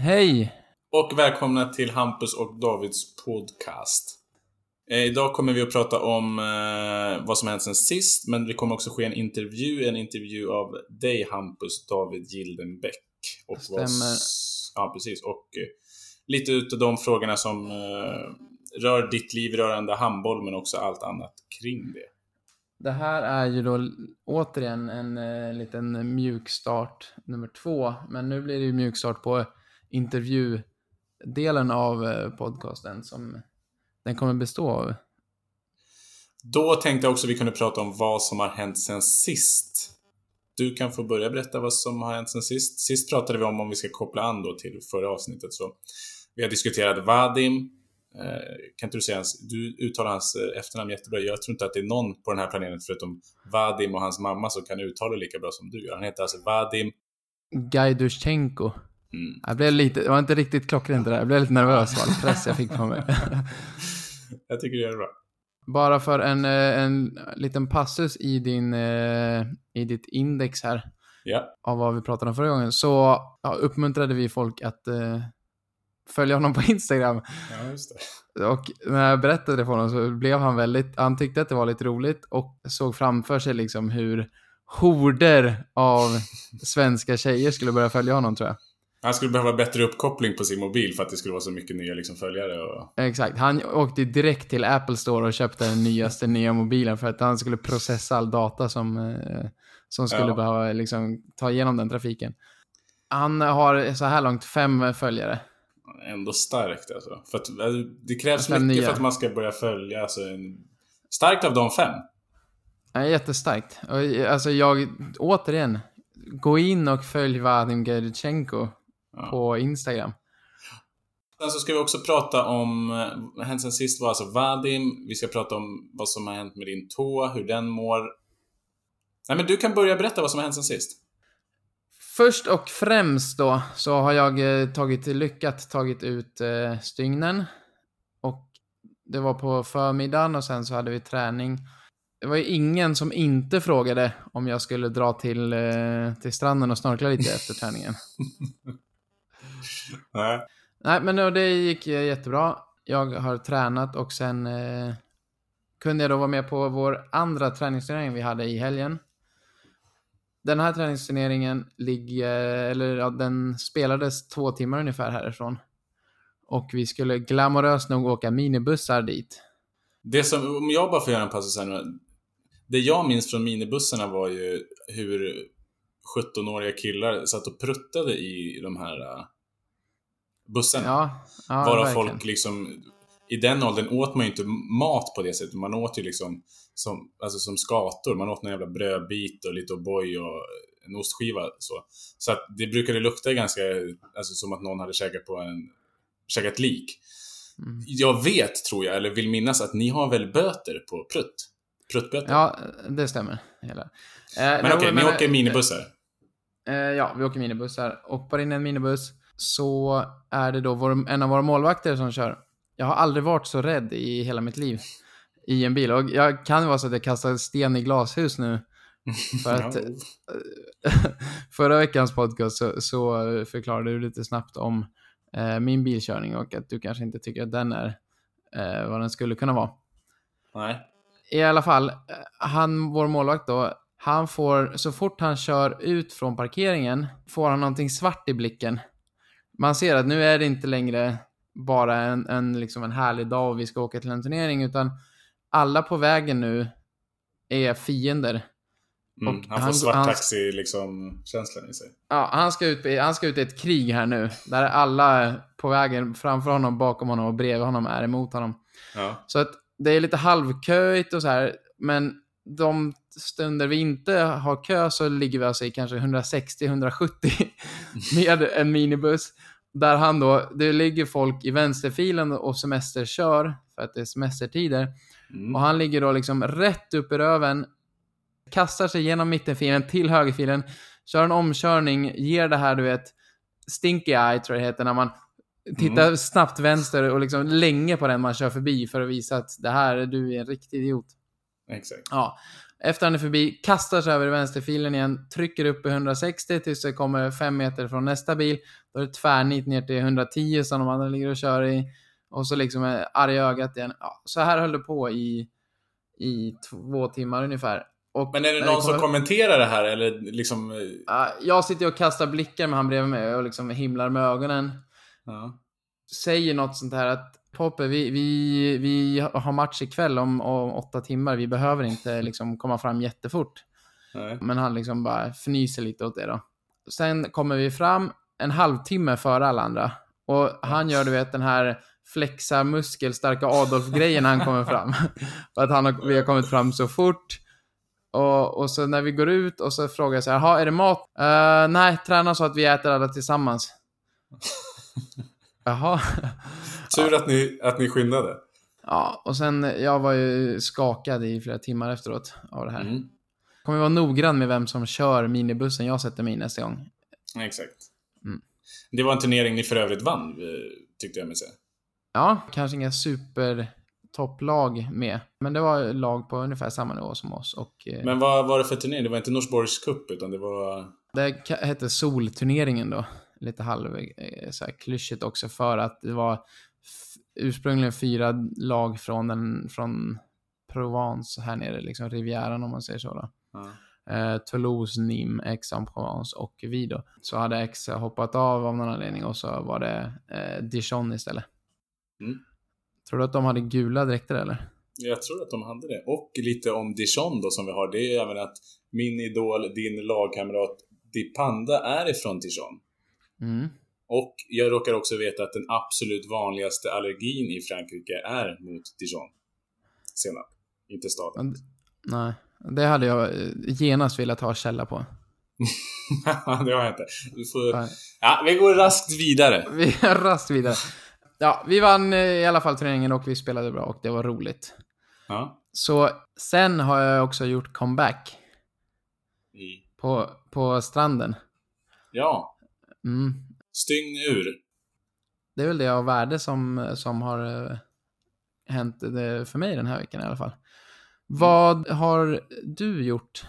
Hej! Och välkomna till Hampus och Davids podcast. Eh, idag kommer vi att prata om eh, vad som hänt sen sist, men det kommer också ske en intervju, en intervju av dig Hampus David Gildenbäck. Och Stämmer. Vad, ja, precis. Och eh, lite utav de frågorna som rör ditt liv rörande handboll, men också allt annat kring det. Det här är ju då återigen en liten mjukstart nummer två, men nu blir det ju mjukstart på intervjudelen av eh, podcasten som den kommer bestå av. Då tänkte jag också vi kunde prata om vad som har hänt sen sist. Du kan få börja berätta vad som har hänt sen sist. Sist pratade vi om, om vi ska koppla an då till förra avsnittet, så vi har diskuterat Vadim. Eh, kan inte du säga hans, du uttalar hans eh, efternamn jättebra. Jag tror inte att det är någon på den här planeten förutom Vadim och hans mamma som kan uttala lika bra som du gör. Han heter alltså Vadim. Gajduschenko. Mm. Jag blev lite, det var inte riktigt klockrent det där. Jag blev lite nervös av all press jag fick på mig. Jag tycker det bra. Bara för en, eh, en liten passus i, din, eh, i ditt index här. Ja. av vad vi pratade om förra gången, så ja, uppmuntrade vi folk att eh, följa honom på Instagram. Ja, just det. Och när jag berättade det för honom så blev han väldigt, han tyckte att det var lite roligt och såg framför sig liksom hur horder av svenska tjejer skulle börja följa honom tror jag. Han skulle behöva bättre uppkoppling på sin mobil för att det skulle vara så mycket nya liksom, följare. Och... Exakt, han åkte direkt till Apple Store och köpte den nyaste nya mobilen för att han skulle processa all data som, eh, som skulle Ja. behöva liksom, ta igenom den trafiken. Han har så här långt fem följare. Ändå starkt alltså. För att, alltså, det krävs mycket nya. för att man ska börja följa. Alltså, en... Starkt av de fem. Ja, jättestarkt. Och, alltså jag, återigen, gå in och följ Vadim Gerdchenko Ja. på Instagram. Sen så ska vi också prata om, eh, hänt sen sist var alltså Vadim. Vi ska prata om vad som har hänt med din tå, hur den mår. Nej men du kan börja berätta vad som har hänt sen sist. Först och främst då så har jag eh, tagit, lyckat tagit ut eh, stygnen. Och det var på förmiddagen och sen så hade vi träning. Det var ju ingen som inte frågade om jag skulle dra till, eh, till stranden och snorkla lite efter träningen. Nej. Nej, men det gick eh, jättebra. Jag har tränat och sen eh, kunde jag då vara med på vår andra träningsturnering vi hade i helgen. Den här träningsturneringen ligger, eller ja, den spelades två timmar ungefär härifrån. Och vi skulle glamoröst nog åka minibussar dit. Det som, om jag bara får göra en passus här nu. Det jag minns från minibussarna var ju hur 17-åriga killar satt och pruttade i de här bussarna. Ja, ja Varav verkligen. folk liksom, i den åldern åt man ju inte mat på det sättet. Man åt ju liksom som, alltså som skator. Man åt någon jävla brödbit och lite O'boy och en ostskiva. Så, så att det brukade lukta ganska, alltså som att någon hade käkat på en, käkat lik. Mm. Jag vet, tror jag, eller vill minnas att ni har väl böter på prutt? Pruttböter? Ja, det stämmer. Hela. Eh, men okej, ni åker minibussar? Eh, ja, vi åker minibussar. Hoppar in i en minibuss så är det då vår, en av våra målvakter som kör. Jag har aldrig varit så rädd i hela mitt liv i en bil. Och jag kan vara så att jag kastar sten i glashus nu. För att förra veckans podcast så, så förklarade du lite snabbt om eh, min bilkörning och att du kanske inte tycker att den är eh, vad den skulle kunna vara. Nej. I alla fall, eh, han, vår målvakt då, han får, så fort han kör ut från parkeringen, får han någonting svart i blicken. Man ser att nu är det inte längre bara en, en, liksom en härlig dag och vi ska åka till en turnering, utan alla på vägen nu är fiender. Mm, han får han- svart han- taxi liksom känslan i sig. Ja, han ska, ut, han ska ut i ett krig här nu, där alla på vägen framför honom, bakom honom och bredvid honom är emot honom. Ja. Så att det är lite halvköigt och så här, men de stunder vi inte har kö så ligger vi alltså i kanske 160-170 med en minibuss. Där han då, det ligger folk i vänsterfilen och semesterkör, för att det är semestertider. Mm. Och han ligger då liksom rätt upp i röven, kastar sig genom mittenfilen till högerfilen, kör en omkörning, ger det här du vet, stinky eye tror jag det heter, när man tittar snabbt vänster och liksom länge på den man kör förbi för att visa att det här, du är en riktig idiot. Exakt. Ja. Efter han är förbi, kastar sig över vänsterfilen igen, trycker upp i 160 tills det kommer fem meter från nästa bil. Då är det tvärnit ner till 110 som de andra ligger och kör i. Och så liksom är arga ögat igen. Ja, så här höll det på i, i två timmar ungefär. Och Men är det någon som kommer- kommenterar det här eller liksom... eh, Ja, jag sitter och kastar blickar med han bredvid mig och liksom himlar med ögonen. Ja. Säger något sånt här att Poppe, vi, vi, vi har match ikväll om, om åtta timmar. Vi behöver inte liksom komma fram jättefort. Nej. Men han liksom bara fnyser lite åt det då. Sen kommer vi fram en halvtimme före alla andra. Och han gör du vet den här flexa muskelstarka Adolf-grejen när han kommer fram. För att han har, vi har kommit fram så fort. Och, och så när vi går ut och så frågar jag så här, "Jaha, är det mat? Uh, nej, träna så att vi äter alla tillsammans. Jaha. Tur att ni, att ni skyndade. Ja, och sen, jag var ju skakad i flera timmar efteråt av det här. Mm. Kommer vara noggrann med vem som kör minibussen jag sätter mig i nästa gång. Exakt. Mm. Det var en turnering ni för övrigt vann, eh, tyckte jag mig se. Ja, kanske inga supertopplag med. Men det var lag på ungefär samma nivå som oss. Och eh, Men vad var det för turnering? Det var inte Norsborgs cup, utan det var... det hette Solturneringen då. Lite halv eh, så här klyschigt också för att det var ursprungligen fyra lag från, den, från Provence här nere, liksom Rivieran om man säger så då. Ja. Eh, Toulouse, Nîmes, Aix-en-Provence och vi då. Så hade Aix hoppat av av någon anledning och så var det eh, Dijon istället. Mm. Tror du att de hade gula dräkter eller? Jag tror att de hade det. Och lite om Dijon då som vi har. Det är även att min idol, din lagkamrat Dipanda är ifrån Dijon. Mm. Och jag råkar också veta att den absolut vanligaste allergin i Frankrike är mot Dijon. Senap. Inte staden. Nej, det hade jag eh, genast velat ha källa på. det har jag inte. Du får... Ja, vi går raskt vidare. Vi är rast vidare. Ja, vi vann eh, i alla fall turneringen och vi spelade bra och det var roligt. Ja. Så sen har jag också gjort comeback I... på, på stranden. Ja. Mm. Stygn ur. Det är väl det av värde som, som har eh, hänt eh, för mig den här veckan i alla fall. Vad har du gjort?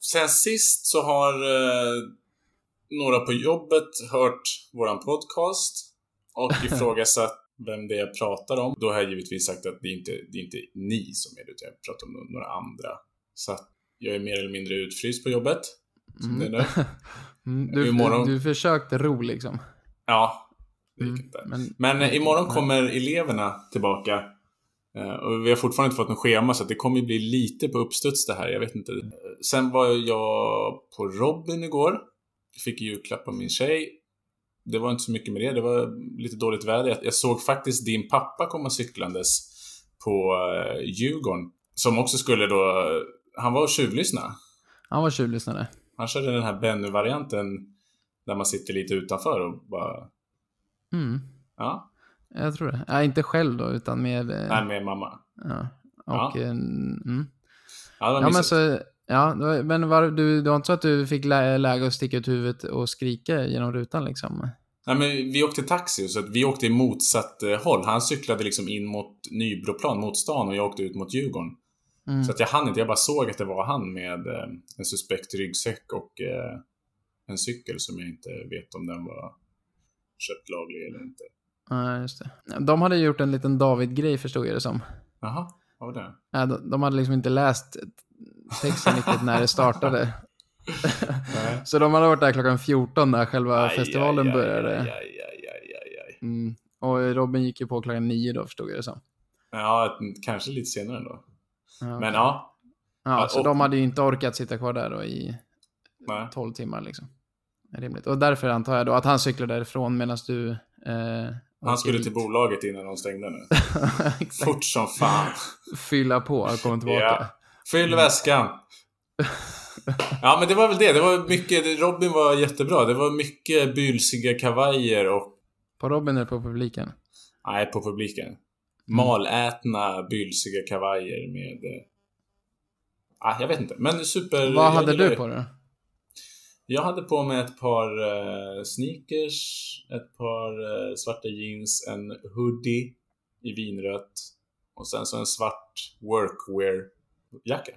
Sen sist så har eh, några på jobbet hört våran podcast och ifrågasatt vem det är jag pratar om. Då har jag givetvis sagt att det är inte det är inte ni som är det, utan jag pratar om några andra. Så att jag är mer eller mindre utfryst på jobbet. Som det är nu. Mm, du, Imorgon- du försökte ro liksom. Ja, det gick Mm. Men, Men eh, imorgon kommer eleverna tillbaka. Eh, Och vi har fortfarande inte fått något schema så det kommer bli lite på uppstuds det här. Jag vet inte. Eh, Sen var jag på Robin igår. Fick julklapp av min tjej. Det var inte så mycket med det. Det var lite dåligt väder. Jag- såg faktiskt din pappa komma cyklandes på Djurgården. Som också skulle då... Han var och tjuvlyssna. Han var tjuvlyssnare. Han körde den här Benny-varianten där man sitter lite utanför och bara... Mm, Ja, jag tror det. Ja, inte själv då, utan med... eh, nej, med mamma. Ja. Ja. Och, eh, mm. Ja, Ja, men så... Ja, men var, du, det var inte så att du fick lä läge att sticka ut huvudet och skrika genom rutan liksom? Nej, men vi åkte taxi, så att vi åkte i motsatt eh, håll. Han cyklade liksom in mot Nybroplan, mot stan, och jag åkte ut mot Djurgården. Mm. Så att jag hann inte, jag bara såg att det var han med eh, en suspekt ryggsäck och eh, en cykel som jag inte vet om den var köpt laglig eller inte. Ja, just det. De hade gjort en liten David-grej förstod jag det som. Jaha, vad var det? Ja, de, de hade liksom inte läst texten riktigt när det startade. Nej. Så de hade varit där klockan 14 när själva Aj, festivalen aj, började. Aj. Mm. Och Robin gick ju på klockan 9 då förstod jag det som. Ja, kanske lite senare ändå. Ja, Men ja, ja, så och- de hade ju inte orkat sitta kvar där då i nej. 12 timmar liksom. Rimligt. Och därför antar jag då att han cyklade därifrån medan du... Eh, Han skulle dit. till bolaget innan de stängde nu. Fort som fan. Fylla på och komma tillbaka. Ja. Fyll väskan. Ja, men det var väl det. Det var mycket, Robin var jättebra. Det var mycket bylsiga kavajer och, På Robin eller på publiken? nej, på publiken. Malätna, bylsiga kavajer med... eh, Ah, jag vet inte, men super... Vad hade du det. på dig? Jag hade på mig ett par eh, sneakers, ett par eh, svarta jeans, en hoodie i vinrött och sen så en svart workwear-jacka.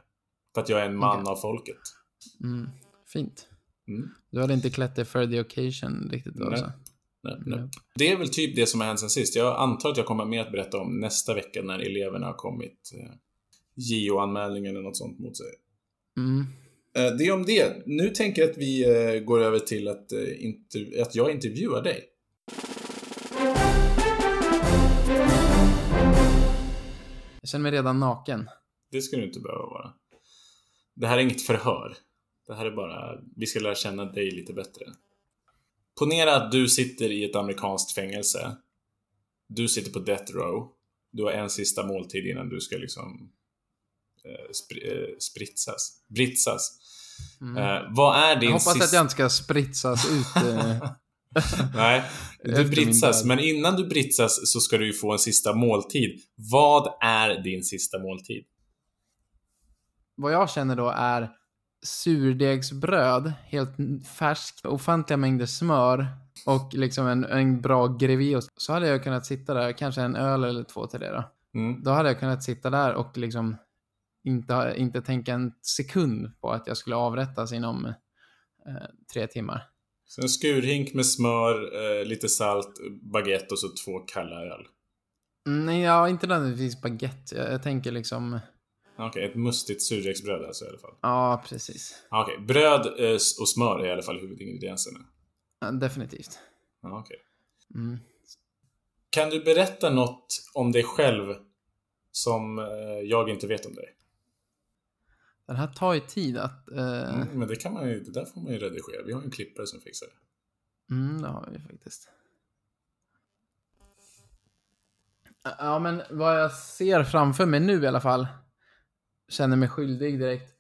För att jag är en man Okej. av folket. Mm. Fint. Mm. Du hade inte klätt dig för the occasion riktigt då? Nej. Nej. Det är väl typ det som har hänt sen sist. Jag antar att jag kommer mer att berätta om nästa vecka när eleverna har kommit eh, JO-anmälning eller något sånt mot sig. Mm. Eh, det är om det. Nu tänker jag att vi eh, går över till att, eh, interv- att jag intervjuar dig. Jag känner mig redan naken. Det ska du inte behöva vara. Det här är inget förhör. Det här är bara, vi ska lära känna dig lite bättre. Ponera att du sitter i ett amerikanskt fängelse. Du sitter på death row. Du har en sista måltid innan du ska liksom eh, spri- eh, spritsas. Britsas. Mm. Eh, vad är din jag hoppas sista... att jag inte ska spritsas ut. Eh, Nej, du britsas. Men innan du britsas så ska du ju få en sista måltid. Vad är din sista måltid? vad jag känner då är surdegsbröd, helt färskt, ofantliga mängder smör och liksom en, en bra grevéost. Så hade jag kunnat sitta där, kanske en öl eller två till det då. Mm. Då hade jag kunnat sitta där och liksom inte, inte tänka en sekund på att jag skulle avrättas inom eh, tre timmar. Så en skurhink med smör, eh, lite salt, baguette och så två kalla öl. Mm, Nej, ja, inte nödvändigtvis baguette. Jag, jag tänker liksom, Okej, ett mustigt surdegsbröd alltså i alla fall. ja precis. Okej, bröd eh, och smör är i alla fall huvudingredienserna. Ja, definitivt. Ja, okej. Mm. Kan du berätta något om dig själv som eh, jag inte vet om dig? Den här tar ju tid att... Eh, Mm, men det kan man ju, det där får man ju redigera. Vi har ju en klippare som fixar det. Mm, det har vi faktiskt. Ja, men vad jag ser framför mig nu i alla fall, känner mig skyldig direkt.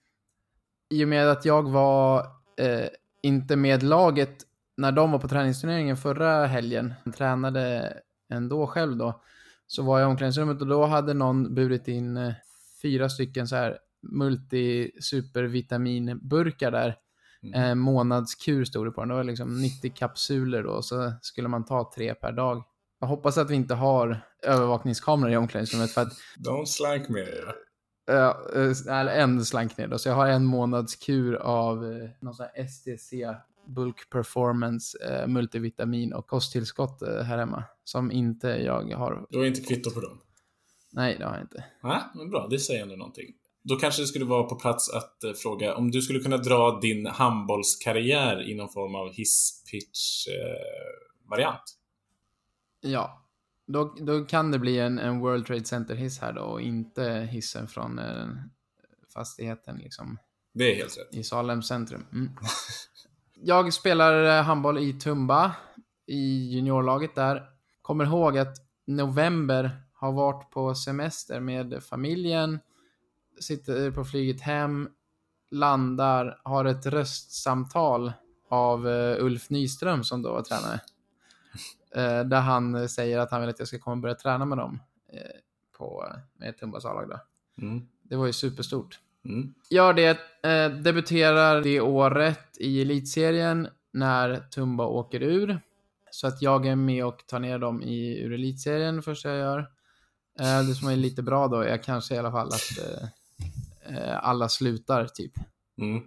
I och med att jag var eh, inte med laget när de var på träningsturneringen förra helgen, tränade ändå själv då, så var jag i omklädningsrummet och då hade någon burit in eh, fyra stycken så här multi-supervitaminburkar där. Mm. Eh, månadskur stod det på den. Det var liksom 90 kapsuler då, så skulle man ta tre per dag. Jag hoppas att vi inte har övervakningskameror i omklädningsrummet för att, Don't slank me. Ja. Eh, eh, eller en slank ner då, så jag har en månadskur av eh, någon sån här STC, Bulk Performance, eh, multivitamin och kosttillskott eh, här hemma. Som inte jag har. Du har inte kvitto på dem? Nej, det har jag inte. Nej, men bra. Det säger ändå någonting. Då kanske det skulle vara på plats att eh, fråga om du skulle kunna dra din handbollskarriär i någon form av hiss-pitch-variant. Ja, då, då kan det bli en, en World Trade Center-hiss här då och inte hissen från eh, fastigheten liksom. det är helt rätt. i Salem centrum. Mm. Jag spelar eh, handboll i Tumba, i juniorlaget där. Kommer ihåg att november har varit på semester med familjen, sitter på flyget hem, landar, har ett röstsamtal av eh, Ulf Nyström som då var tränare. Eh, där han säger att han vill att jag ska komma och börja träna med dem eh, på, med Tumbas A-lag. Mm. Det var ju superstort. Mm. Gör det, eh, debuterar det året i elitserien när Tumba åker ur. Så att jag är med och tar ner dem i, ur elitserien första jag gör. Det som är lite bra då är kanske i alla fall att alla slutar typ. Mm.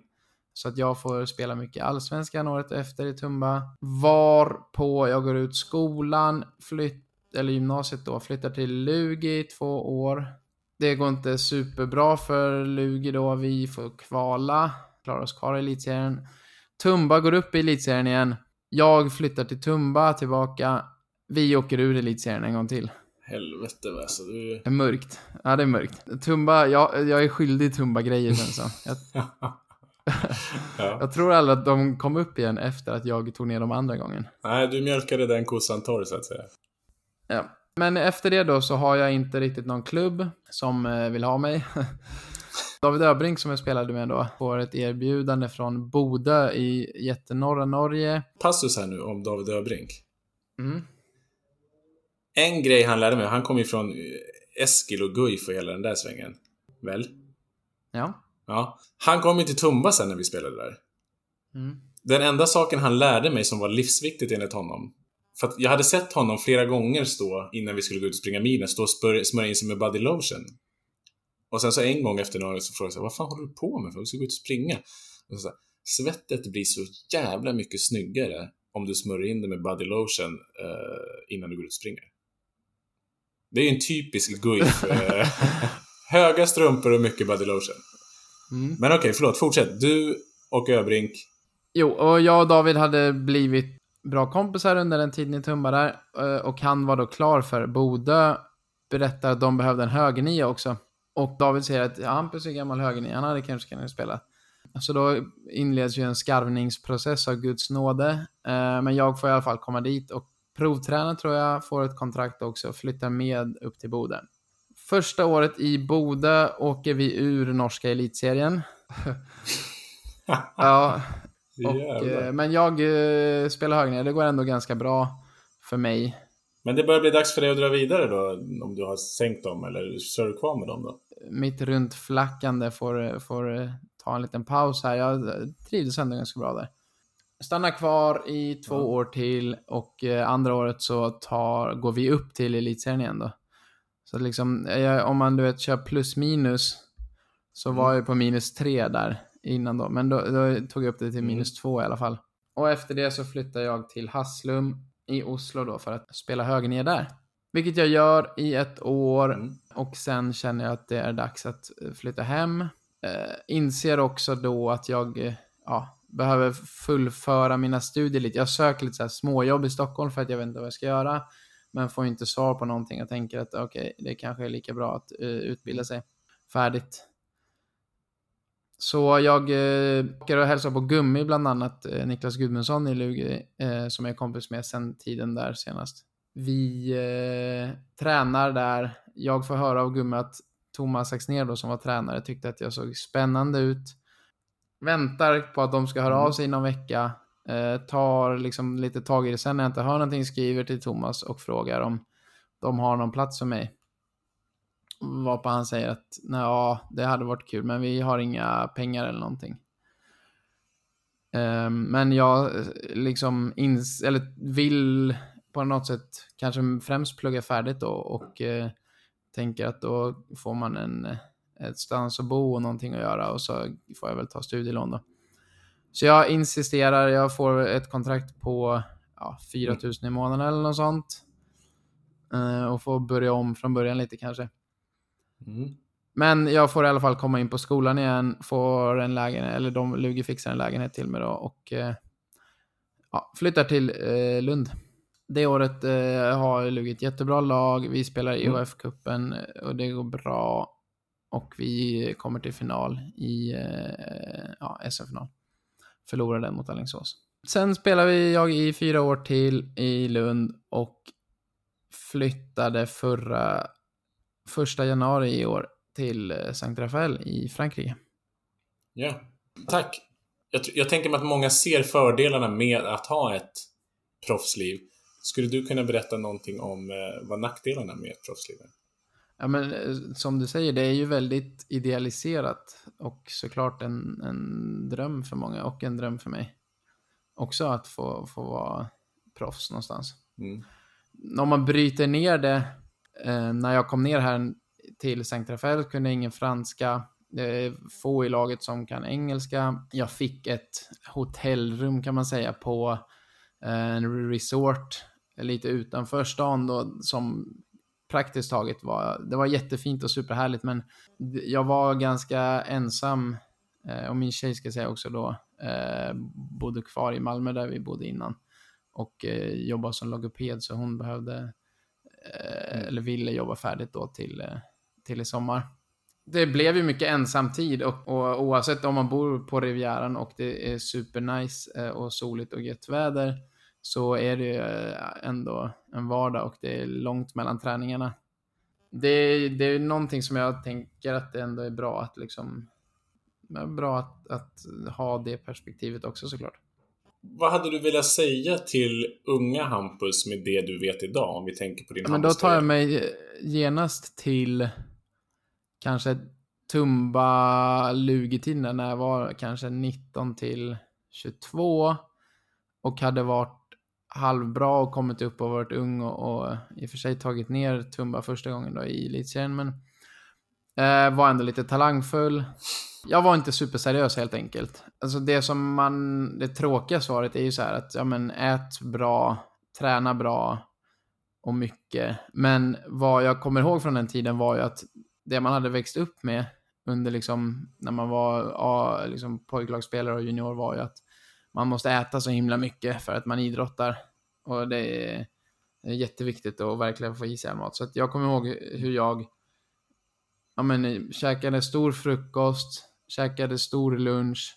Så att jag får spela mycket allsvenskan året efter i Tumba. Var på jag går ut skolan, flytt, eller gymnasiet då, flyttar till Lugi i två år. Det går inte superbra för Lugi då, vi får kvala, klarar oss kvar i elitserien. Tumba går upp i elitserien igen. Jag flyttar till Tumba tillbaka. Vi åker ur elitserien en gång till. Helvete alltså. Du... Det är mörkt. Ja, det är mörkt. Tumba, jag, jag är skyldig Tumba-grejer sen så. Jag, ja. Jag tror aldrig att de kom upp igen efter att jag tog ner dem andra gången. Nej, du mjölkade den kossan torr så att säga. Ja. Men efter det då så har jag inte riktigt någon klubb som eh, vill ha mig. David Öbrink som jag spelade med då får ett erbjudande från Bodö i jättenorra Norge. Passus här nu om David Öbrink. Mm. En grej han lärde mig, han kom ju från Eskil och Guif och hela den där svängen. Väl? Ja. Ja. Han kom ju till Tumba sen när vi spelade där. Mm. Den enda saken han lärde mig som var livsviktigt enligt honom. För att jag hade sett honom flera gånger stå, innan vi skulle gå ut och springa milen, stå och smörja in sig med body lotion. Och sen så en gång efter några så frågade jag vad fan håller du på med? För vi ska gå ut och springa. Och så, så svettet blir så jävla mycket snyggare om du smörjer in det med body lotion eh, innan du går ut och springer. Det är ju en typisk guif. Eh, höga strumpor och mycket body lotion. Mm. Men okej, okay, förlåt, fortsätt. Du och Öbrink. Jo, och jag och David hade blivit bra kompisar under den tiden i Tumba där. Eh, och han var då klar för Bodö. Berättar att de behövde en högernia också. Och David säger att ja, Hampus är gammal högernia, han hade kanske kunnat spela. Så då inleds ju en skarvningsprocess av Guds nåde. Eh, men jag får i alla fall komma dit och provträna tror jag, får ett kontrakt också och flyttar med upp till Bodö. Första året i Bodö åker vi ur norska elitserien. ja, och, eh, men jag eh, spelar högernia, det går ändå ganska bra för mig. Men det börjar bli dags för dig att dra vidare då, om du har sänkt dem, eller kör du kvar med dem då? Mitt runtflackande får, får ta en liten paus här. Jag trivdes ändå ganska bra där. Stannar kvar i två ja. år till och eh, andra året så tar, går vi upp till elitserien igen då. Så liksom, om man du vet kör plus minus så mm. var jag på minus tre där innan då. Men då, då tog jag upp det till mm. minus mm. två i alla fall. Och efter det så flyttar jag till Haslum i Oslo då för att spela högernia där. Vilket jag gör i ett år mm. och sen känner jag att det är dags att flytta hem. Eh, inser också då att jag eh, ja, behöver fullföra mina studier lite. Jag söker lite så småjobb i Stockholm för att jag vet inte vad jag ska göra. Men får inte svar på någonting. Jag tänker att okej, okay, det kanske är lika bra att uh, utbilda sig färdigt. Så jag eh, åker och hälsar på Gummi bland annat, eh, Niklas Gudmundsson i Lugi, som jag är kompis med sen tiden där senast. Vi tränar där. Jag får höra av Gummi att Thomas Axnér då, som var tränare tyckte att jag såg spännande ut. Väntar på att de ska höra av mm. sig inom vecka. Eh, tar liksom lite tag i det sen när jag inte hör någonting, skriver till Thomas och frågar om de har någon plats för mig. Varpå han säger att ja, det hade varit kul, men vi har inga pengar eller någonting. Eh, men jag eh, liksom ins eller vill på något sätt kanske främst plugga färdigt då och eh, tänker att då får man en, ett stans att bo och någonting att göra och så får jag väl ta studielån då. Så jag insisterar, jag får ett kontrakt på ja, 4 000 i månaden eller något sånt. Uh, och får börja om från början lite kanske. Mm. Men jag får i alla fall komma in på skolan igen, får en lägenhet, eller de Lugi fixar en lägenhet till mig då och uh, ja, flyttar till uh, Lund det året har Lugi ett jättebra lag. Vi spelar i mm. cupen eh, och det går bra. Och vi kommer till final i ja, SM-final förlorade mot Alingsås. Sen spelade jag i fyra år till i Lund och flyttade förra första januari i år till eh, Sankt Rafael i Frankrike. Ja, tack. Jag, jag tänker mig att många ser fördelarna med att ha ett proffsliv. Skulle du kunna berätta någonting om eh, vad nackdelarna med ett proffsliv är? Ja, men eh, som du säger, det är ju väldigt idealiserat och såklart en, en dröm för många och en dröm för mig. Också att få, få vara proffs någonstans. Mm. Om man bryter ner det, eh, när jag kom ner här till Saint Rafael kunde ingen franska. Det är få i laget som kan engelska. Jag fick ett hotellrum kan man säga på eh, en resort lite utanför stan då, som praktiskt taget var, det var jättefint och superhärligt, men jag var ganska ensam, eh, och min tjej ska säga också då, eh, bodde kvar i Malmö där vi bodde innan och eh, jobbade som logoped, så hon behövde, mm. eller ville jobba färdigt då till, till i sommar. Det blev ju mycket ensamtid och, och oavsett om man bor på Rivieran och det är supernice och soligt och gött väder så är det eh, ändå en vardag och det är långt mellan träningarna. Det, det är någonting som jag tänker att det ändå är bra att liksom bra att, att ha det perspektivet också såklart. Vad hade du velat säga till unga Hampus med det du vet idag? Om vi tänker på din ja, Men Då tar jag mig genast till kanske Tumba Lugetiden när jag var kanske 19 till 22 och hade varit halvbra och kommit upp och varit ung och, och i och för sig tagit ner Tumba första gången då i elitserien. Men Eh, var ändå lite talangfull. Jag var inte superseriös helt enkelt. Alltså det som man, det tråkiga svaret är ju så här att, ja men ät bra, träna bra och mycket. Men vad jag kommer ihåg från den tiden var ju att det man hade växt upp med under liksom, när man var ja, liksom pojklagsspelare och junior var ju att man måste äta så himla mycket för att man idrottar. Och det är, det är jätteviktigt att verkligen få i sig mat. Så att jag kommer ihåg hur jag ja, men, käkade stor frukost, käkade stor lunch.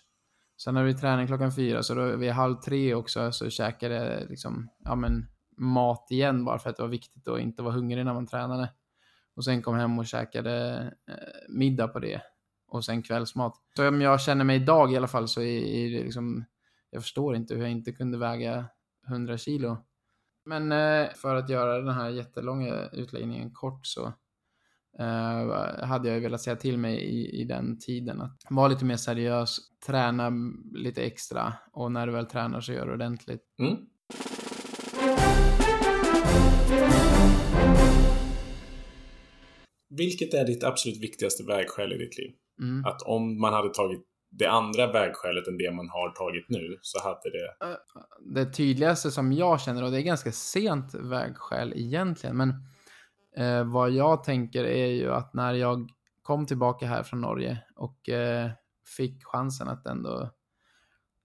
Sen när vi tränade klockan fyra, så då vid halv tre också, så käkade jag liksom, ja men, mat igen bara för att det var viktigt att inte vara hungrig när man tränade. Och sen kom hem och käkade eh, middag på det. Och sen kvällsmat. Så om jag känner mig idag i alla fall så är, är det liksom, jag förstår inte hur jag inte kunde väga 100 kilo. Men eh, för att göra den här jättelånga utläggningen kort så eh, hade jag ju velat säga till mig i, i den tiden att vara lite mer seriös, träna lite extra och när du väl tränar så gör du ordentligt. Mm. Vilket är ditt absolut viktigaste vägskäl i ditt liv? Mm. Att om man hade tagit det andra vägskälet än det man har tagit nu så hade det... Det tydligaste som jag känner, och det är ganska sent vägskäl egentligen, men eh, vad jag tänker är ju att när jag kom tillbaka här från Norge och eh, fick chansen att ändå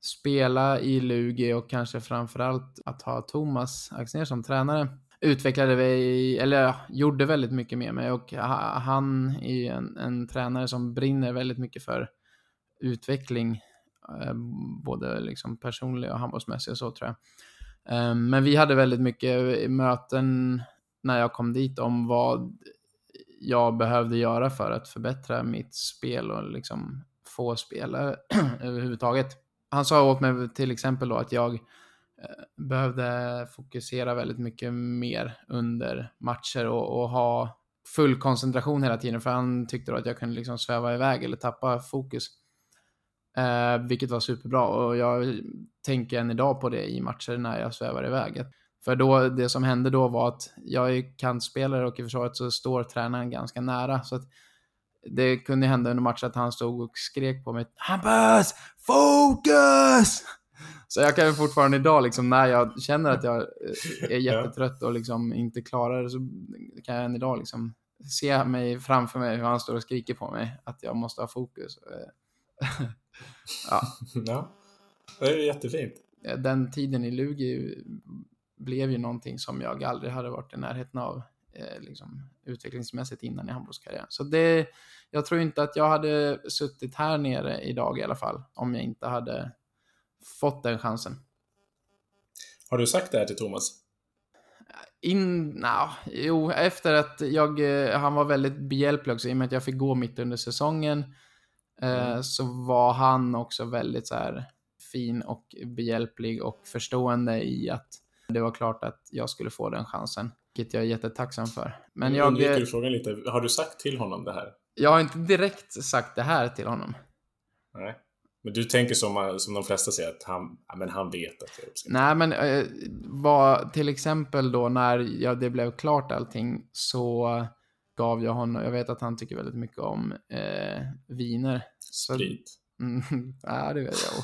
spela i Lugi och kanske framförallt att ha Thomas Axnér som tränare utvecklade vi, eller ja, gjorde väldigt mycket med mig och han är ju en, en tränare som brinner väldigt mycket för utveckling, eh, både liksom personlig och handbollsmässig och så tror jag. Eh, men vi hade väldigt mycket eh, möten när jag kom dit om vad jag behövde göra för att förbättra mitt spel och liksom få spela överhuvudtaget. Han sa åt mig till exempel då att jag behövde fokusera väldigt mycket mer under matcher och, och ha full koncentration hela tiden för han tyckte då att jag kunde liksom sväva iväg eller tappa fokus. Eh, vilket var superbra och jag tänker än idag på det i matcher när jag svävar iväg. För då, det som hände då var att jag är kantspelare och i försvaret så står tränaren ganska nära. Så att det kunde hända under matchen att han stod och skrek på mig Hampus! Fokus! Så jag kan ju fortfarande idag, liksom, när jag känner att jag eh, är jättetrött och liksom inte klarar det, så kan jag än idag liksom se mig framför mig hur han står och skriker på mig att jag måste ha fokus. Eh, ja, Ja, det är jättefint. den tiden i Lugi blev ju någonting som jag aldrig hade varit i närheten av eh, liksom, utvecklingsmässigt innan i handbollskarriären. Så det, jag tror inte att jag hade suttit här nere idag i alla fall om jag inte hade fått den chansen. Har du sagt det här till Thomas? In, na, jo, efter att jag, eh, han var väldigt behjälplig också i och med att jag fick gå mitt under säsongen. Eh, Mm. Så var han också väldigt så här fin och behjälplig och förstående i att det var klart att jag skulle få den chansen. Vilket jag är jättetacksam för. Men jag, undviker du frågan lite. Har du sagt till honom det här? jag har inte direkt sagt det här till honom. Nej. Men du tänker som, som de flesta säger, att han, ja, men han vet att jag uppskattar Nej, men eh, vad, till exempel då när jag, det blev klart allting så gav jag honom, jag vet att han tycker väldigt mycket om eh, viner. sprit. Mm, ja, det vet jag.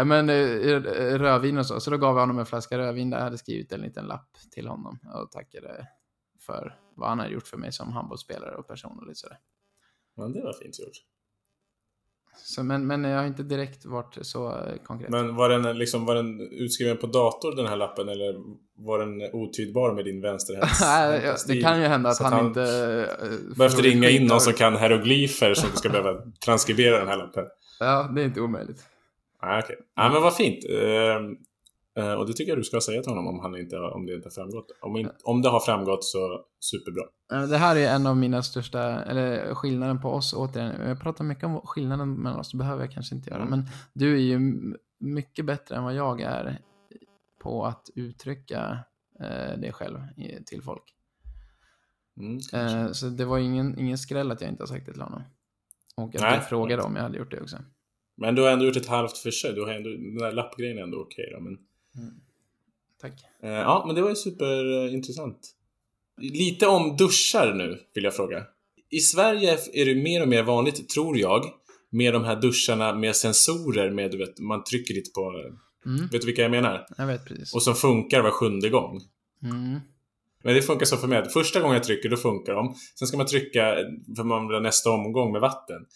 Eh, Men eh, rödvin och så, så då gav jag honom en flaska rödvin där jag hade skrivit en liten lapp till honom och tackade för vad han hade gjort för mig som handbollsspelare och person och lite sådär. Ja, det var fint gjort. Så, men, men jag har inte direkt varit så eh, konkret. Men var den, liksom, var den utskriven på dator den här lappen eller var den otydbar med din ja, det kan ju hända att han, han inte... eh, Behövt får ringa in någon som kan hieroglyfer som ska behöva transkribera den här lappen. Ja, det är inte omöjligt. Ah, okej. Ja, men vad fint. Ehm, eh, och det tycker jag du ska säga till honom om, han inte, om det inte har framgått. Om, in, om det har framgått så superbra. Eh, Det här är en av mina största, eller skillnaden på oss återigen. Jag pratar mycket om skillnaden mellan oss, det behöver jag kanske inte göra. Mm. Men du är ju mycket bättre än vad jag är på att uttrycka eh, det själv till folk. Mm. Eh, så det var ingen, ingen skräll att jag inte har sagt det till honom. Och att Nej. jag frågade om jag hade gjort det också. Men du har ändå gjort ett halvt försök. Du har ändå, den där lappgrejen är ändå okej då. Men, Tack. eh, ja, men det var ju superintressant. Lite om duschar nu, vill jag fråga. i Sverige är det mer och mer vanligt, tror jag, med de här duscharna med sensorer med, du vet, man trycker lite på... Mm. Vet du vilka jag menar? Jag vet precis. Och som funkar var sjunde gång. Mm. Men det funkar så för mig. Första gången jag trycker, då funkar de. Sen ska man trycka för man vill ha nästa omgång med vatten.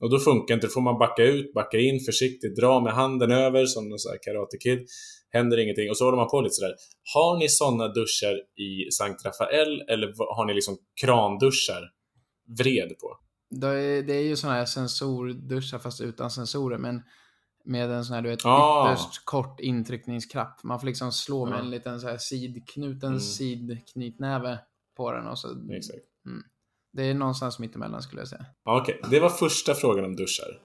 Och då funkar inte. Då får man backa ut, backa in försiktigt, dra med handen över som någon sån här karate kid. Händer ingenting. Och så håller man på lite sådär. Har ni sådana duschar i Sankt Rafael eller har ni liksom kranduschar vred på? Det är, det är ju sådana här sensorduschar fast utan sensorer men med en sån här du vet Ah. ytterst kort intryckningsknapp. Man får liksom slå med Ja. en liten så här sidknuten Mm. sidknytnäve på den och så. Exakt. Det är någonstans mittemellan skulle jag säga. Okej, det var första frågan om duschar.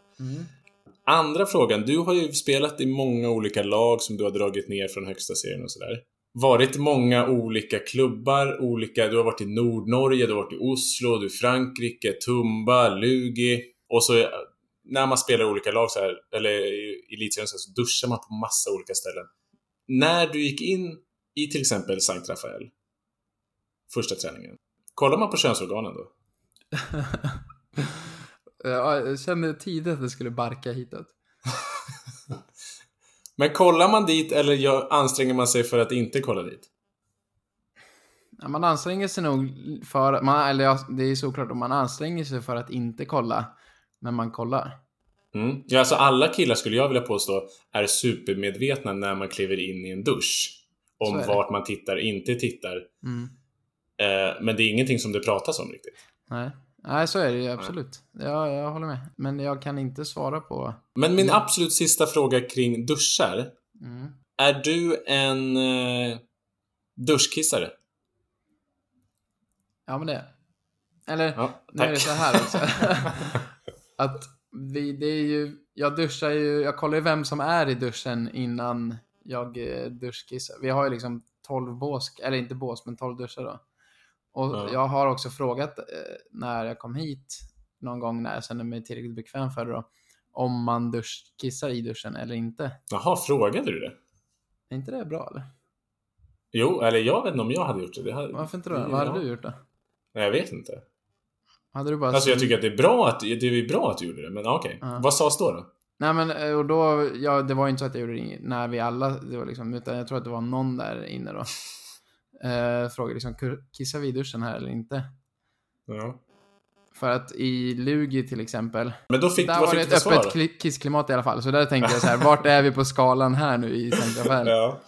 Andra frågan, du har ju spelat i många olika lag som du har dragit ner från högsta serien och sådär. Varit i många olika klubbar, olika, du har varit i Nordnorge, du har varit i Oslo, du är i Frankrike, Tumba, Lugi. Och så när man spelar i olika lag så här, eller i elitserien så, här, så duschar man på massa olika ställen. När du gick in i till exempel Sankt Rafael, första träningen, kollar man på könsorganen då? Ja, jag kände tidigt att det skulle barka hitåt. Men kollar man dit eller gör, anstränger man sig för att inte kolla dit? Ja, man anstränger sig nog för, man, eller ja, det är såklart om man anstränger sig för att inte kolla, men man kollar. Mm. Ja, alltså alla killar skulle jag vilja påstå är supermedvetna när man kliver in i en dusch. Om vart man tittar, inte tittar. Mm. Eh, men det är ingenting som det pratas om riktigt. Nej. Nej, så är det ju absolut. Ja, jag håller med. Men jag kan inte svara på... Men min absolut sista fråga kring duschar. Mm. Är du en eh, duschkissare? Ja, men det. Eller, Ja, nu är det så här också. att vi, det är ju, jag duschar ju, jag kollar ju vem som är i duschen innan jag eh, duschkissar. Vi har ju liksom 12 bås, eller inte bås, men 12 duschar då. Och Ja. jag har också frågat eh, när jag kom hit, någon gång när jag kände mig tillräckligt bekväm för det då, om man duschkissar i duschen eller inte. Jaha, frågade du det? Är inte det bra eller? Jo, eller jag vet inte om jag hade gjort det. det hade, Varför inte då? Ja. Vad hade du gjort då? Nej, jag vet inte. Hade du bara... Alltså jag tycker att det är bra att, det är bra att du gjorde det, men okej. Ja. Vad sades då då? Nej men eh, och då, ja det var ju inte så att jag gjorde det när vi alla, det var liksom, utan jag tror att det var någon där inne då. Eh, frågade liksom, "Kur- kissar vi i duschen här eller inte? Ja. För att i Lugi till exempel, Men då fick, där var det ett svar? öppet kli- kissklimat i alla fall. Så där tänkte jag så här, vart är vi på skalan här nu i Rafael? Ja.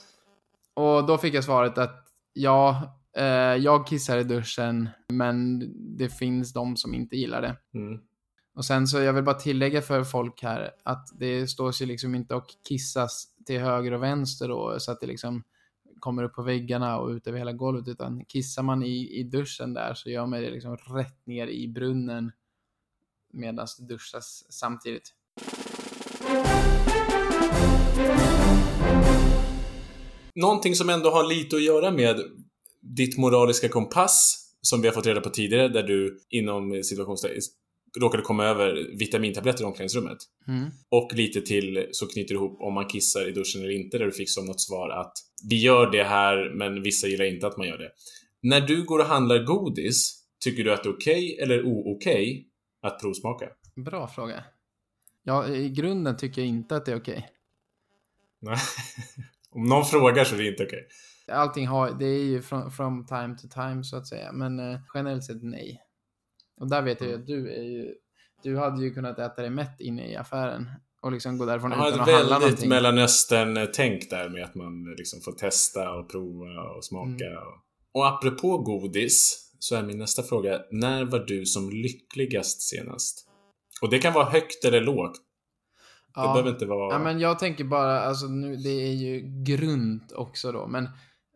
Och då fick jag svaret att ja, eh, jag kissar i duschen, men det finns de som inte gillar det. Mm. Och sen så jag vill bara tillägga för folk här att det står sig liksom inte och kissas till höger och vänster då så att det liksom kommer upp på väggarna och ut över hela golvet utan kissar man i, i duschen där så gör man det liksom rätt ner i brunnen medan det duschas samtidigt. Någonting som ändå har lite att göra med ditt moraliska kompass som vi har fått reda på tidigare där du inom råkade komma över vitamintabletter i omklädningsrummet. Mm. Och lite till så knyter du ihop om man kissar i duschen eller inte där du fick som något svar att vi gör det här men vissa gillar inte att man gör det. När du går och handlar godis, tycker du att det är okej eller o-okej att provsmaka? Bra fråga. Ja, i grunden tycker jag inte att det är okej. Nej. Om någon frågar så är det inte okej. Allting har, det är ju from, from time to time så att säga, men eh, generellt sett nej. Och där vet jag ju att du är ju, du hade ju kunnat äta dig mätt inne i affären och liksom gå därifrån Jag utan att handla väldigt någonting. Mellanöstern-tänk där med att man liksom får testa och prova och smaka. Mm. Och, och apropå godis så är min nästa fråga, när var du som lyckligast senast? Och det kan vara högt eller lågt. Det ja. behöver inte vara... ja, men jag tänker bara, alltså nu, det är ju grunt också då, men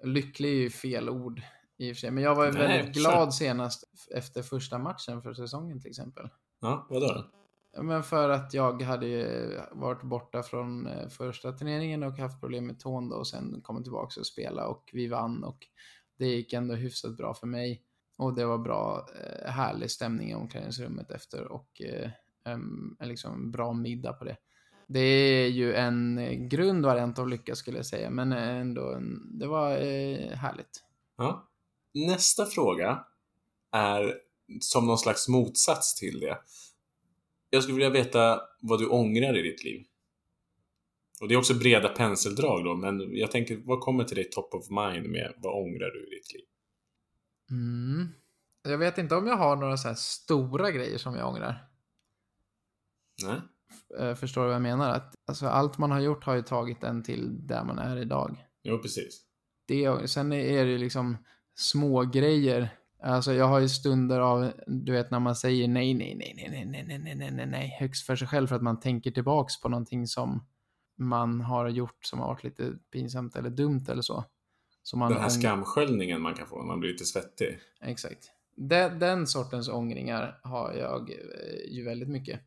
lycklig är ju fel ord i och för sig. Men jag var ju Nej, väldigt kör. glad senast efter första matchen för säsongen till exempel. Ja, vadå då? Men för att jag hade varit borta från eh, första turneringen och haft problem med tån då och sen kommit tillbaka och spela och vi vann och det gick ändå hyfsat bra för mig. Och det var bra, eh, härlig stämning i omklädningsrummet efter och eh, en liksom bra middag på det. Det är ju en eh, grundvariant av lycka skulle jag säga, men ändå, en, det var härligt. Ja. Nästa fråga är som någon slags motsats till det. Jag skulle vilja veta vad du ångrar i ditt liv. Och det är också breda penseldrag då, men jag tänker, vad kommer till dig top of mind med vad ångrar du i ditt liv? Mm. Jag vet inte om jag har några så stora grejer som jag ångrar. Nej? Eh, Förstår du vad jag menar? Att, alltså, allt man har gjort har ju tagit en till där man är idag. Jo, precis. Det, sen är det liksom små grejer. Alltså jag har ju stunder av, du vet när man säger nej, nej, nej, nej, nej, nej, nej, nej, nej, nej, nej, högst för sig själv för att man tänker tillbaks på någonting som man har gjort som har varit lite pinsamt eller dumt eller så. så man Den här ång- skamsköljningen man kan få när man blir lite svettig. Exakt. Den, den sortens ångringar har jag eh, ju väldigt mycket.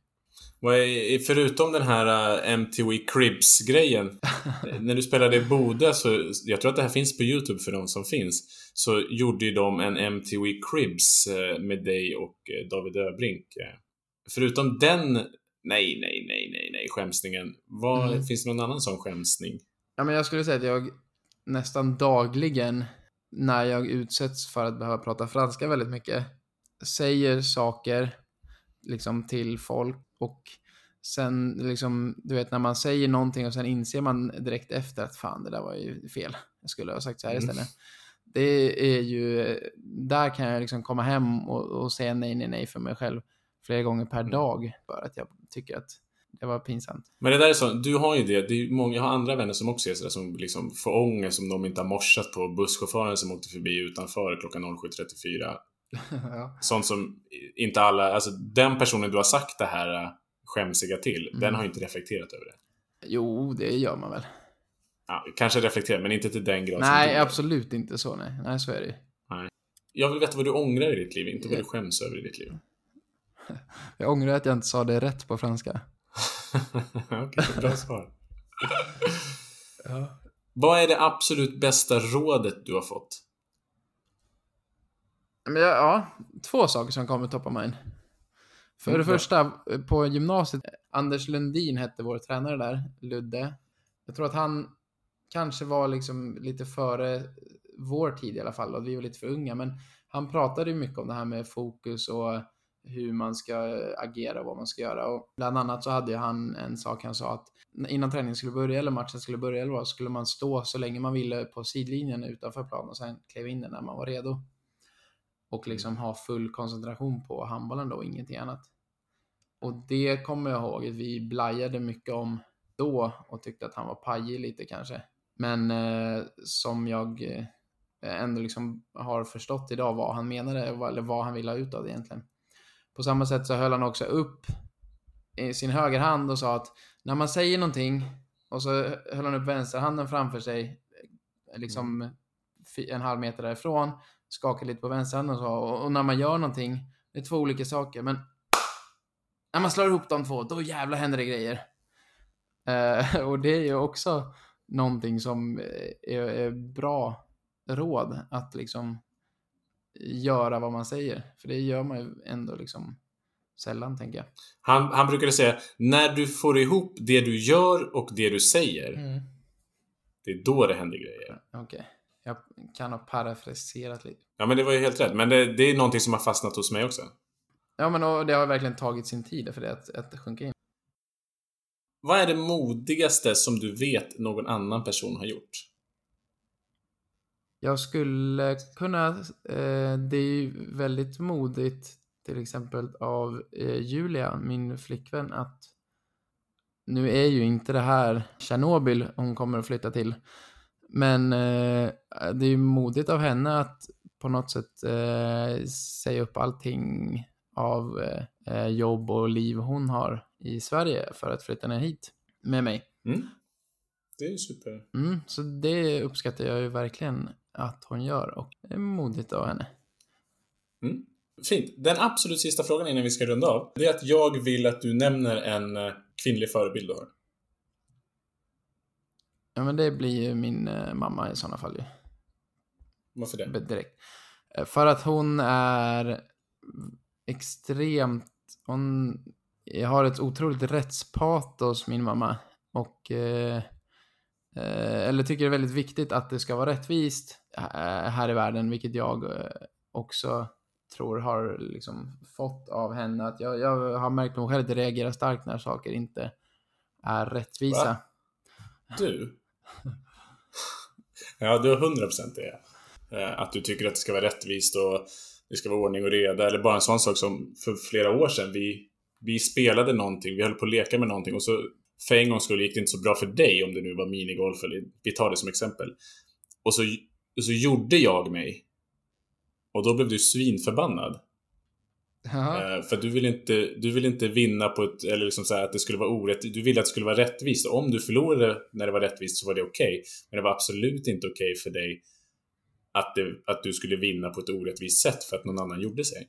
Vad är, förutom den här uh, MTV Cribs-grejen, när du spelade i Boda så, jag tror att det här finns på YouTube för de som finns, så gjorde ju de en MTV Cribs eh, med dig och eh, David Öbrink. Förutom den, nej, nej, nej, nej, nej, skämsningen, vad, Mm. finns det någon annan sån skämsning? Ja, men jag skulle säga att jag nästan dagligen när jag utsätts för att behöva prata franska väldigt mycket säger saker liksom till folk och sen liksom, du vet när man säger någonting och sen inser man direkt efter att fan det där var ju fel. Jag skulle ha sagt så här Mm. istället. Det är ju, där kan jag liksom komma hem och, och säga nej, nej, nej för mig själv flera gånger per Mm. dag för att jag tycker att det var pinsamt. Men det där är så, du har ju det, det är många, jag har andra vänner som också är sådär som liksom får ångest om de inte har morsat på busschauffören som åkte förbi utanför klockan 07.34 ja. sånt som inte alla, alltså den personen du har sagt det här äh, skämsiga till, Mm. den har ju inte reflekterat över det. Jo, det gör man väl. Ja, kanske reflekterat, men inte till den grad Nej, absolut inte så. Nej, nej så är det ju. Jag vill veta vad du ångrar i ditt liv, inte vad du skäms över i ditt liv. Jag ångrar att jag inte sa det rätt på franska. Okej, bra svar. Ja. Vad är det absolut bästa rådet du har fått? Men jag, ja, två saker som kommer toppa mind. För Mm, det bra. första, på gymnasiet, Anders Lundin hette vår tränare där, Ludde. Jag tror att han kanske var liksom lite före vår tid i alla fall, och vi var lite för unga, men han pratade ju mycket om det här med fokus och hur man ska agera och vad man ska göra. Och bland annat så hade han en sak han sa att innan träningen skulle börja eller matchen skulle börja eller vad, skulle man stå så länge man ville på sidlinjen utanför planen och sen kliva in när man var redo. Och liksom ha full koncentration på handbollen då och ingenting annat. Och det kommer jag ihåg att vi blajade mycket om då och tyckte att han var pajig lite kanske. Men eh, som jag eh, ändå liksom har förstått idag vad han menade eller vad han ville ha ut av det egentligen. På samma sätt så höll han också upp i sin högerhand och sa att när man säger någonting och så höll han upp vänsterhanden framför sig eh, liksom fi- en halv meter därifrån, skakade lite på vänsterhanden och så och, och när man gör någonting, det är två olika saker men när man slår ihop de två, då jävlar händer det grejer. Eh, och det är ju också någonting som är, är bra råd att liksom göra vad man säger. För det gör man ju ändå liksom sällan, tänker jag. Han, han brukade säga, när du får ihop det du gör och det du säger, Mm. det är då det händer grejer. Okej. Jag kan ha parafraserat lite. Ja, men det var ju helt rätt. Men det, det är någonting som har fastnat hos mig också. Ja, men och det har verkligen tagit sin tid för det att, att sjunka in. Vad är det modigaste som du vet någon annan person har gjort? Jag skulle kunna, eh, det är ju väldigt modigt till exempel av eh, Julia, min flickvän, att nu är ju inte det här Tjernobyl hon kommer att flytta till. Men eh, det är ju modigt av henne att på något sätt eh, säga upp allting av eh, jobb och liv hon har i Sverige för att flytta ner hit med mig. Mm? Det är super. Mm, så det uppskattar jag ju verkligen att hon gör och det är modigt av henne. Mm. Fint. Den absolut sista frågan innan vi ska runda av, det är att jag vill att du nämner en eh, kvinnlig förebild du har. Ja, men det blir ju min eh, mamma i sådana fall ju. Varför det? Direkt. Eh, För att hon är extremt, hon har ett otroligt rättspatos, min mamma. Och, eh, eh, eller tycker det är väldigt viktigt att det ska vara rättvist här i världen, vilket jag också tror har liksom fått av henne. Att jag, jag har märkt på mig själv att jag reagerar starkt när saker inte är rättvisa. Va? Du? Ja, du har 100% det. Eh, att du tycker att det ska vara rättvist och det ska vara ordning och reda. Eller bara en sån sak som för flera år sedan. Vi, vi spelade någonting, vi höll på att leka med någonting och så för en gångs skull gick det inte så bra för dig om det nu var minigolf eller vi tar det som exempel. Och så, så gjorde jag mig. Och då blev du svinförbannad. Ja. Eh, För du vill inte, du vill inte vinna på ett, eller liksom så att det skulle vara orättvist. Du ville att det skulle vara rättvist. Om du förlorade när det var rättvist så var det okej. Men det var absolut inte okej för dig att, det, att du skulle vinna på ett orättvist sätt för att någon annan gjorde sig.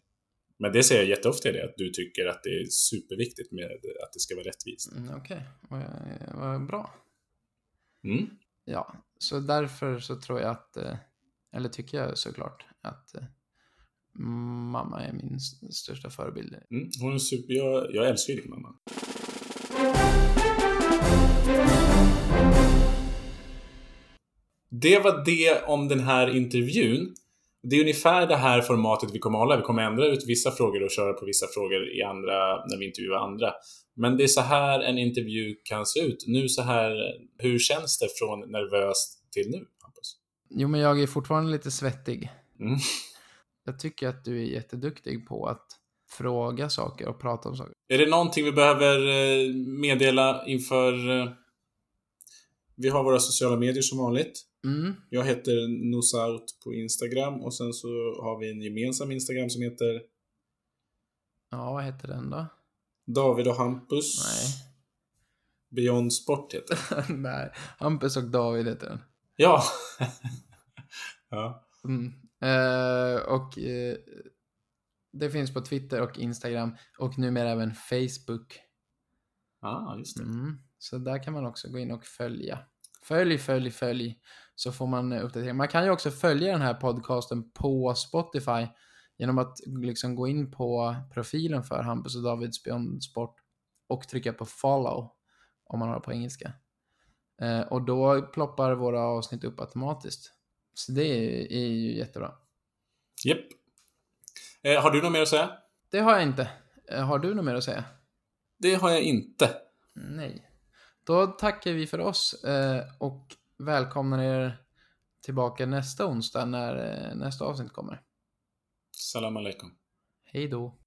Men det säger jag jätteofta i det, att du tycker att det är superviktigt med att det ska vara rättvist. Mm, Okej, vad, vad bra. Mm. Ja, så därför så tror jag att, eh, eller tycker jag såklart att eh, mamma är min största förebild. Mm. Hon är super, jag, jag älskar ju din mamma. Det var det om den här intervjun. Det är ungefär det här formatet vi kommer hålla. Vi kommer ändra ut vissa frågor och köra på vissa frågor i andra, när vi intervjuar andra. Men det är så här en intervju kan se ut. Nu så här, hur känns det från nervös till nu, Hampus? Jo, men jag är fortfarande lite svettig. Mm. Jag tycker att du är jätteduktig på att fråga saker och prata om saker. Är det någonting vi behöver eh, meddela inför... eh, Vi har våra sociala medier som vanligt. Mm, Jag heter Nosaut på Instagram och sen så har vi en gemensam Instagram som heter ja, vad heter den då? David och Hampus. Nej. Beyond Sport heter den. Nej, Hampus och David heter den. Ja. ja. Mm. Eh, och eh, det finns på Twitter och Instagram och numera även Facebook. Ah, just det. Mm. Så där kan man också gå in och följa. Följ, följ, följ. Så får man eh, uppdatering. Man kan ju också följa den här podcasten på Spotify genom att liksom gå in på profilen för Hampus och Davids Beyond Sport och trycka på follow om man har på engelska. Eh, och då ploppar våra avsnitt upp automatiskt. Så det är, är ju jättebra. Japp. Eh, har du något mer att säga? Det har jag inte. Eh, Har du något mer att säga? Det har jag inte. Nej. Då tackar vi för oss eh, och välkomnar er tillbaka nästa onsdag när eh, nästa avsnitt kommer. Salam alaikum. Hej då.